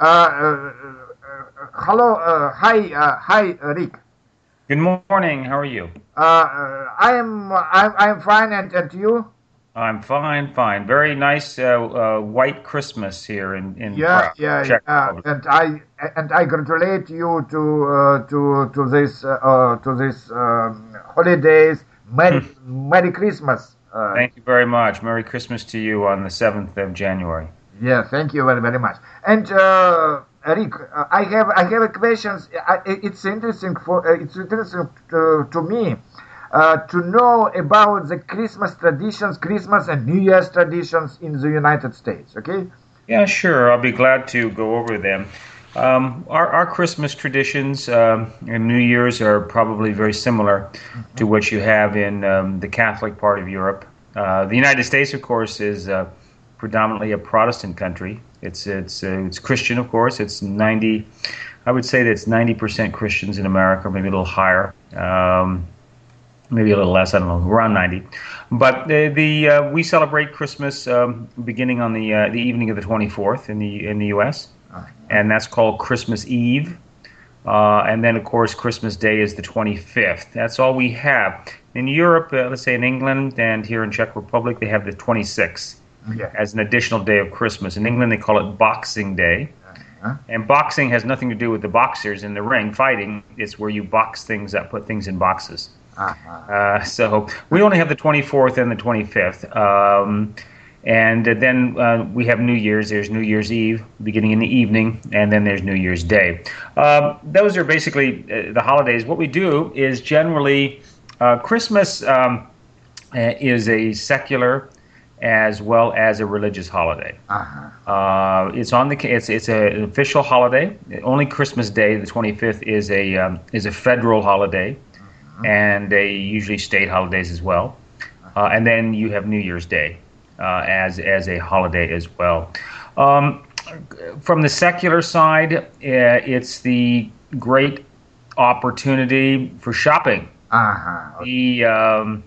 Uh, uh, uh, hello, uh, hi, uh, hi, Rick. Good morning. How are you? I am, I'm, I'm fine, and, and you? I'm fine, fine. Very nice uh, uh, white Christmas here in in Yeah, Prague, yeah, Czech yeah. Republic. And I, and I congratulate you to, uh, to, to this, to this um, holidays. Merry, Merry Christmas. Uh, Thank you very much. Merry Christmas to you on the seventh of January. Yeah, thank you very very much. And uh, Rick, uh, I have I have a questions. I, it's interesting for uh, it's interesting to, to me uh, to know about the Christmas traditions, Christmas and New Year's traditions in the United States. Okay. Yeah, sure. I'll be glad to go over them. Um, our, our Christmas traditions um, and New Year's are probably very similar to what you have in um, the Catholic part of Europe. Uh, the United States, of course, is uh, predominantly a Protestant country. It's it's uh, it's Christian, of course. It's ninety. I would say that it's ninety percent Christians in America, maybe a little higher. Um, maybe a little less. I don't know, around 90. But the, the uh, we celebrate Christmas um, beginning on the uh, the evening of the 24th in the in the U.S. and that's called Christmas Eve. Uh, and then, of course, Christmas Day is the 25th. That's all we have. In Europe, uh, let's say in England and here in Czech Republic, they have the 26th Yeah. as an additional day of Christmas. In England, they call it Boxing Day. Uh-huh. And boxing has nothing to do with the boxers in the ring fighting. It's where you box things up, put things in boxes. Uh-huh. Uh, so we only have the 24th and the 25th. Um, and then uh, we have New Year's. There's New Year's Eve, beginning in the evening, and then there's New Year's Day. Um, those are basically uh, the holidays. What we do is generally uh, Christmas um, uh, is a secular as well as a religious holiday. Uh-huh. Uh, it's on the it's it's a, an official holiday. Only Christmas Day, the 25th, is a um, is a federal holiday, and they usually state holidays as well. Uh, and then you have New Year's Day uh, as as a holiday as well. Um, from the secular side, uh, it's the great opportunity for shopping. Uh-huh. The um,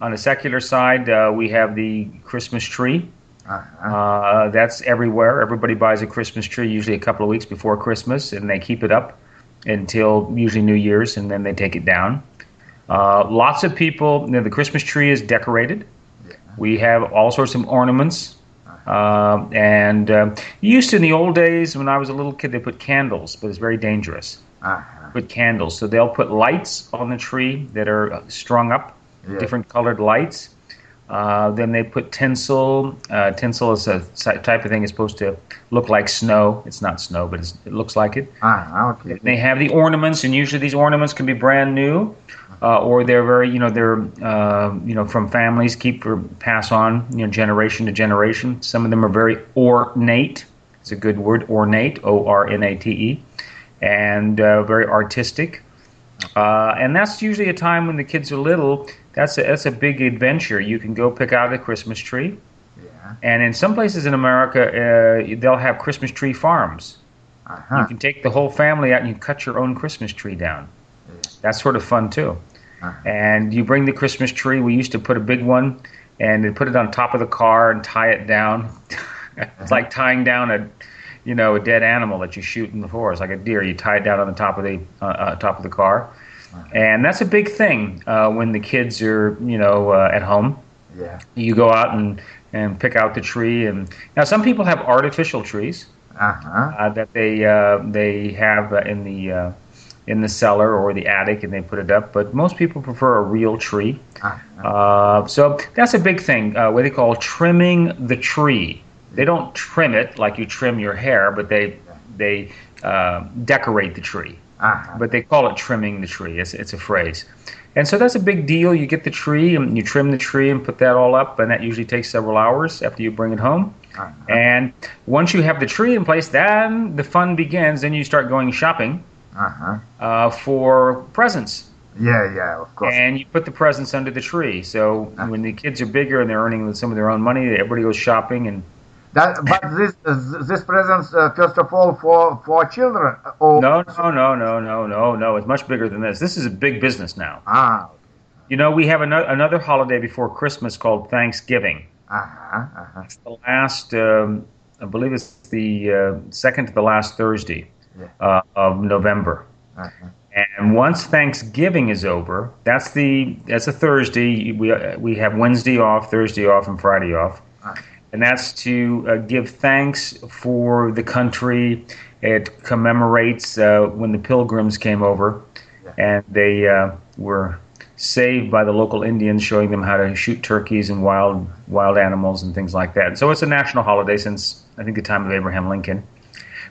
on the secular side, uh, we have the Christmas tree. Uh-huh. Uh, that's everywhere. Everybody buys a Christmas tree usually a couple of weeks before Christmas, and they keep it up until usually New Year's, and then they take it down. Uh, lots of people. You know, the Christmas tree is decorated. We have all sorts of ornaments. Uh, and uh, used to in the old days when I was a little kid, they put candles, but it's very dangerous. Uh-huh. Put candles, so they'll put lights on the tree that are uh, strung up, Yeah. different colored lights. Uh, then they put tinsel. Uh, tinsel is a type of thing. It's supposed to look like snow. It's not snow, but it's, it looks like it. Uh-huh. Okay. They have the ornaments, and usually these ornaments can be brand new, uh, or they're very, you know, they're, uh, you know, from families, keep or pass on, you know, generation to generation. Some of them are very ornate. It's a good word, ornate, O-R-N-A-T-E, and uh, very artistic. Uh, and that's usually a time when the kids are little. That's a, that's a big adventure. You can go pick out a Christmas tree, Yeah. and in some places in America, uh, they'll have Christmas tree farms. You Uh-huh. can take the whole family out and you cut your own Christmas tree down. That's sort of fun too. Uh-huh. And you bring the Christmas tree. We used to put a big one and then put it on top of the car and tie it down. it's like tying down a, you know, a dead animal that you shoot in the forest, like a deer. You tie it down on the top of the uh, uh, top of the car, and that's a big thing uh, when the kids are, you know, uh, at home Yeah. you go out and, and pick out the tree and now some people have artificial trees Uh-huh. uh, that they uh, they have uh, in the uh, in the cellar or the attic and they put it up but most people prefer a real tree Uh-huh. uh, so that's a big thing uh, what they call trimming the tree they don't trim it like you trim your hair but they they uh, decorate the tree Uh-huh. but they call it trimming the tree. It's, it's a phrase. And so that's a big deal. You get the tree and you trim the tree and put that all up, and that usually takes several hours after you bring it home. Uh-huh. And once you have the tree in place, then the fun begins. Then you start going shopping Uh-huh. uh, for presents. Yeah, yeah, of course. And you put the presents under the tree. So when the kids are bigger and they're earning some of their own money, everybody goes shopping and That, but this this presents uh, first of all for for children. Or, no, no, no, no, no, no, no. It's much bigger than this. This is a big business now. Ah. You know, we have another, another holiday before Christmas called Thanksgiving. Uh-huh. Uh-huh. It's the last um, I believe it's the uh, second to the last Thursday Yeah. uh, of November. Uh-huh. And once Thanksgiving is over, that's the that's a Thursday. We we have Wednesday off, Thursday off, and Friday off, Ah. And that's to uh, give thanks for the country. It commemorates uh, when the Pilgrims came over, and they uh, were saved by the local Indians, showing them how to shoot turkeys and wild wild animals and things like that. So it's a national holiday since I think the time of Abraham Lincoln.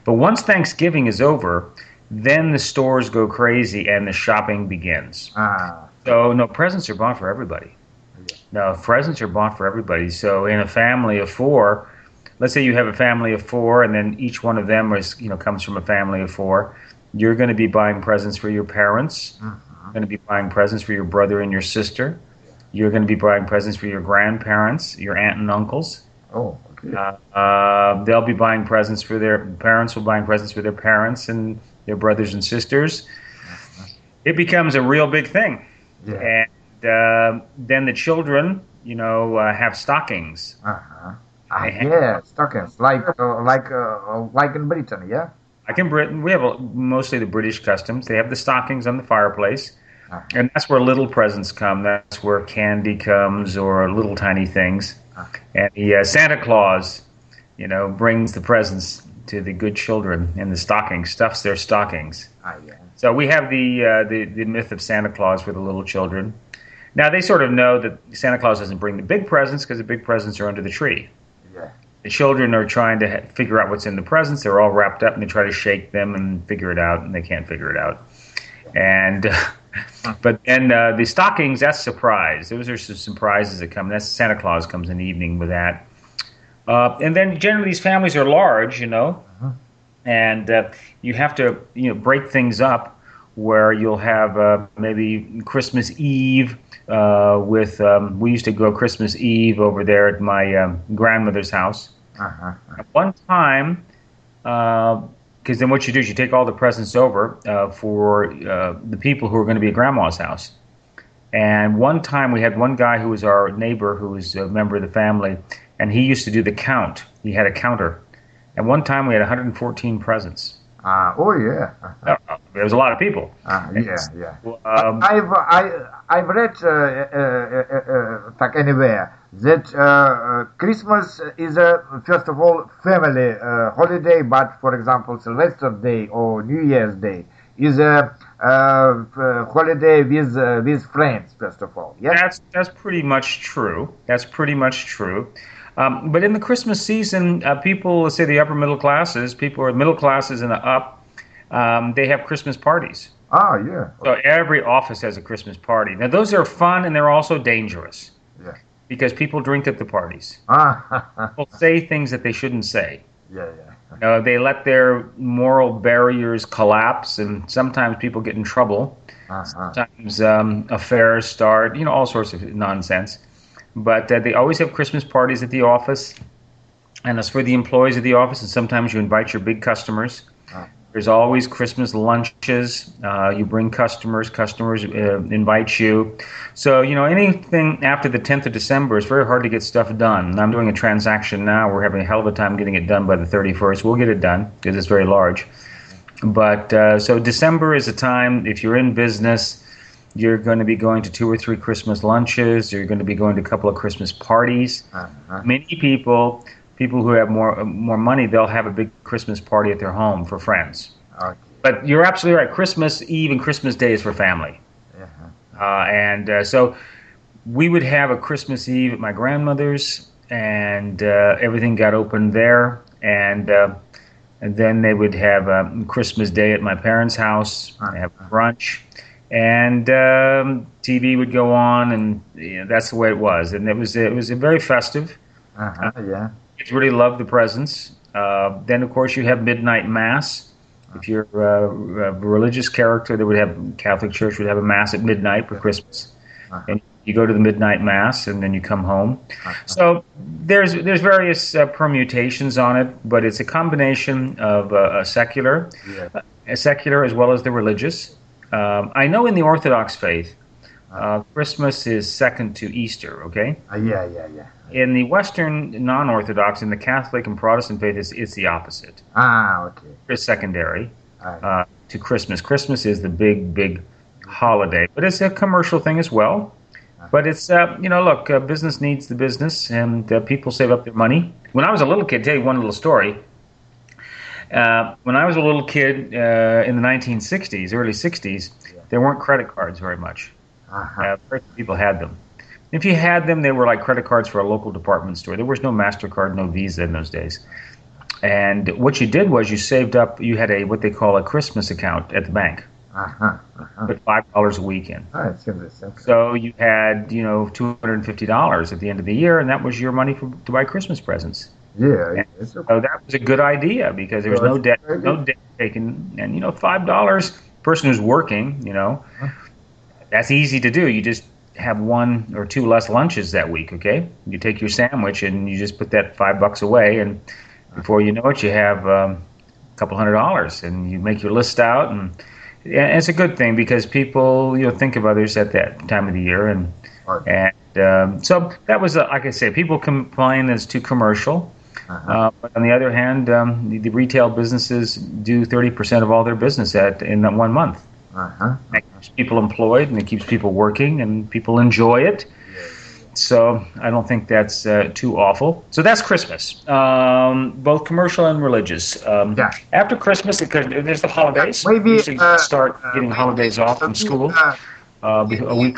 But once Thanksgiving is over, then the stores go crazy and the shopping begins. Ah, So no presents are bought for everybody. Yeah. No presents are bought for everybody. So in a family of four, let's say you have a family of four, and then each one of them is you know comes from a family of four. You're going to be buying presents for your parents. mhm. You're going to be buying presents for your brother and your sister. You're going to be buying presents for your grandparents, your aunt and uncles. Oh, okay. Uh, uh, they'll be buying presents for their parents. Will buying presents for their parents and their brothers and sisters. It becomes a real big thing, Yeah. and uh, then the children, you know, uh, have stockings. Uh-huh. Ah, yeah, stockings like uh, like uh, like in Britain, yeah. Like in Britain, we have a, mostly the British customs. They have the stockings on the fireplace, Uh-huh. and that's where little presents come. That's where candy comes or little tiny things. Okay. And the uh, Santa Claus, you know, brings the presents to the good children in the stocking, stuffs their stockings. Ah, yeah. So we have the, uh, the the myth of Santa Claus for the little children. Now they sort of know that Santa Claus doesn't bring the big presents because the big presents are under the tree. Yeah. The children are trying to ha- figure out what's in the presents. They're all wrapped up and they try to shake them and figure it out, and they can't figure it out. And but then uh, the stockings, that's surprise. Those are some surprises that come. That's Santa Claus comes in the evening with that. Uh, and then generally these families are large, you know, Mhm. and uh, you have to you know break things up where you'll have uh, maybe Christmas Eve uh, with um, we used to go Christmas Eve over there at my um, grandmother's house. Uh-huh. At one time, because then what you do is you take all the presents over uh, for uh, the people who are going to be at grandma's house. And one time we had one guy who was our neighbor, who was a member of the family, and he used to do the count. He had a counter. And one time we had 114 presents. Ah, oh yeah. Uh, There was a lot of people. Ah, yeah, yeah. Um, I've I I've read uh, uh, uh, uh, like anywhere that uh, uh, Christmas is a first of all family uh, holiday, but for example Sylvester Day or New Year's Day is a uh, uh, holiday with uh, with friends first of all. Yeah. That's that's pretty much true. That's pretty much true. Um, but in the Christmas season, uh, people, let's say the upper middle classes, people are middle classes and the up, um, they have Christmas parties. Ah, yeah. So every office has a Christmas party. Now those are fun and they're also dangerous Yeah. because people drink at the parties. Ah, People say things that they shouldn't say. yeah, yeah. You know, they let their moral barriers collapse, and sometimes people get in trouble. Uh-huh. Sometimes um, affairs start, you know, all sorts of nonsense. But uh, they always have Christmas parties at the office, and that's for the employees of the office. And sometimes you invite your big customers. There's always Christmas lunches. Uh, you bring customers. Customers uh, invite you. So you know anything after the 10th of December is very hard to get stuff done. I'm doing a transaction now. We're having a hell of a time getting it done by the 31st. We'll get it done because it's very large. But uh, so December is a time if you're in business you're going to be going to two or three Christmas lunches. You're going to be going to a couple of Christmas parties. Uh-huh. Many people, people who have more more money, they'll have a big Christmas party at their home for friends. Okay. But you're absolutely right. Christmas Eve and Christmas Day is for family. Uh-huh. Uh, and uh, so we would have a Christmas Eve at my grandmother's, and uh, everything got opened there. And uh, and then they would have um, Christmas Day at my parents' house, have brunch, and um, TV would go on, and you know, that's the way it was. And it was it was very festive. Uh-huh. Yeah. Kids really love the presents. Uh, then, of course, you have midnight mass. If you're uh, a religious character, they would have Catholic Church would have a mass at midnight for Christmas, Uh-huh. and you go to the midnight mass, and then you come home. Uh-huh. So there's there's various uh, permutations on it, but it's a combination of uh, a secular, Yeah. a secular as well as the religious. Um, I know in the Orthodox faith, Uh, Christmas is second to Easter. Okay. Uh, yeah, yeah, yeah. In the Western non-Orthodox, in the Catholic and Protestant faith, it's, it's the opposite. Ah, okay. It's secondary uh, to Christmas. Christmas is the big, big holiday, but it's a commercial thing as well. But it's uh, you know, look, uh, business needs the business, and uh, people save up their money. When I was a little kid, tell you one little story. Uh, when I was a little kid uh, in the 1960s, early 60s, there weren't credit cards very much. Uh-huh. Uh, people had them. If you had them, they were like credit cards for a local department store. There was no Mastercard, no Visa in those days. And what you did was you saved up. You had a what they call a Christmas account at the bank. Uh-huh. Uh-huh. Put five dollars a week in. Ah. So you had you know two hundred and fifty dollars at the end of the year, and that was your money for, to buy Christmas presents. Yeah, okay. So that was a good idea because there was no debt, no debt taken, and you know five dollars. Person who's working, you know, that's easy to do. You just have one or two less lunches that week. Okay, you take your sandwich and you just put that five bucks away, and before you know it, you have um, a couple hundred dollars, and you make your list out, and, and it's a good thing because people you know think of others at that time of the year, and Right. and um, so that was uh, like I say, people complain that it's too commercial. Uh-huh. Uh, but on the other hand, um, the, the retail businesses do 30% of all their business at in that one month. Uh-huh. Keeps people employed and it keeps people working and people enjoy it. So I don't think that's uh, too awful. So that's Christmas, um, both commercial and religious. Um, Yeah. After Christmas, because there's the holidays. Maybe, Usually uh, start uh, getting holidays off from school Uh, uh, a week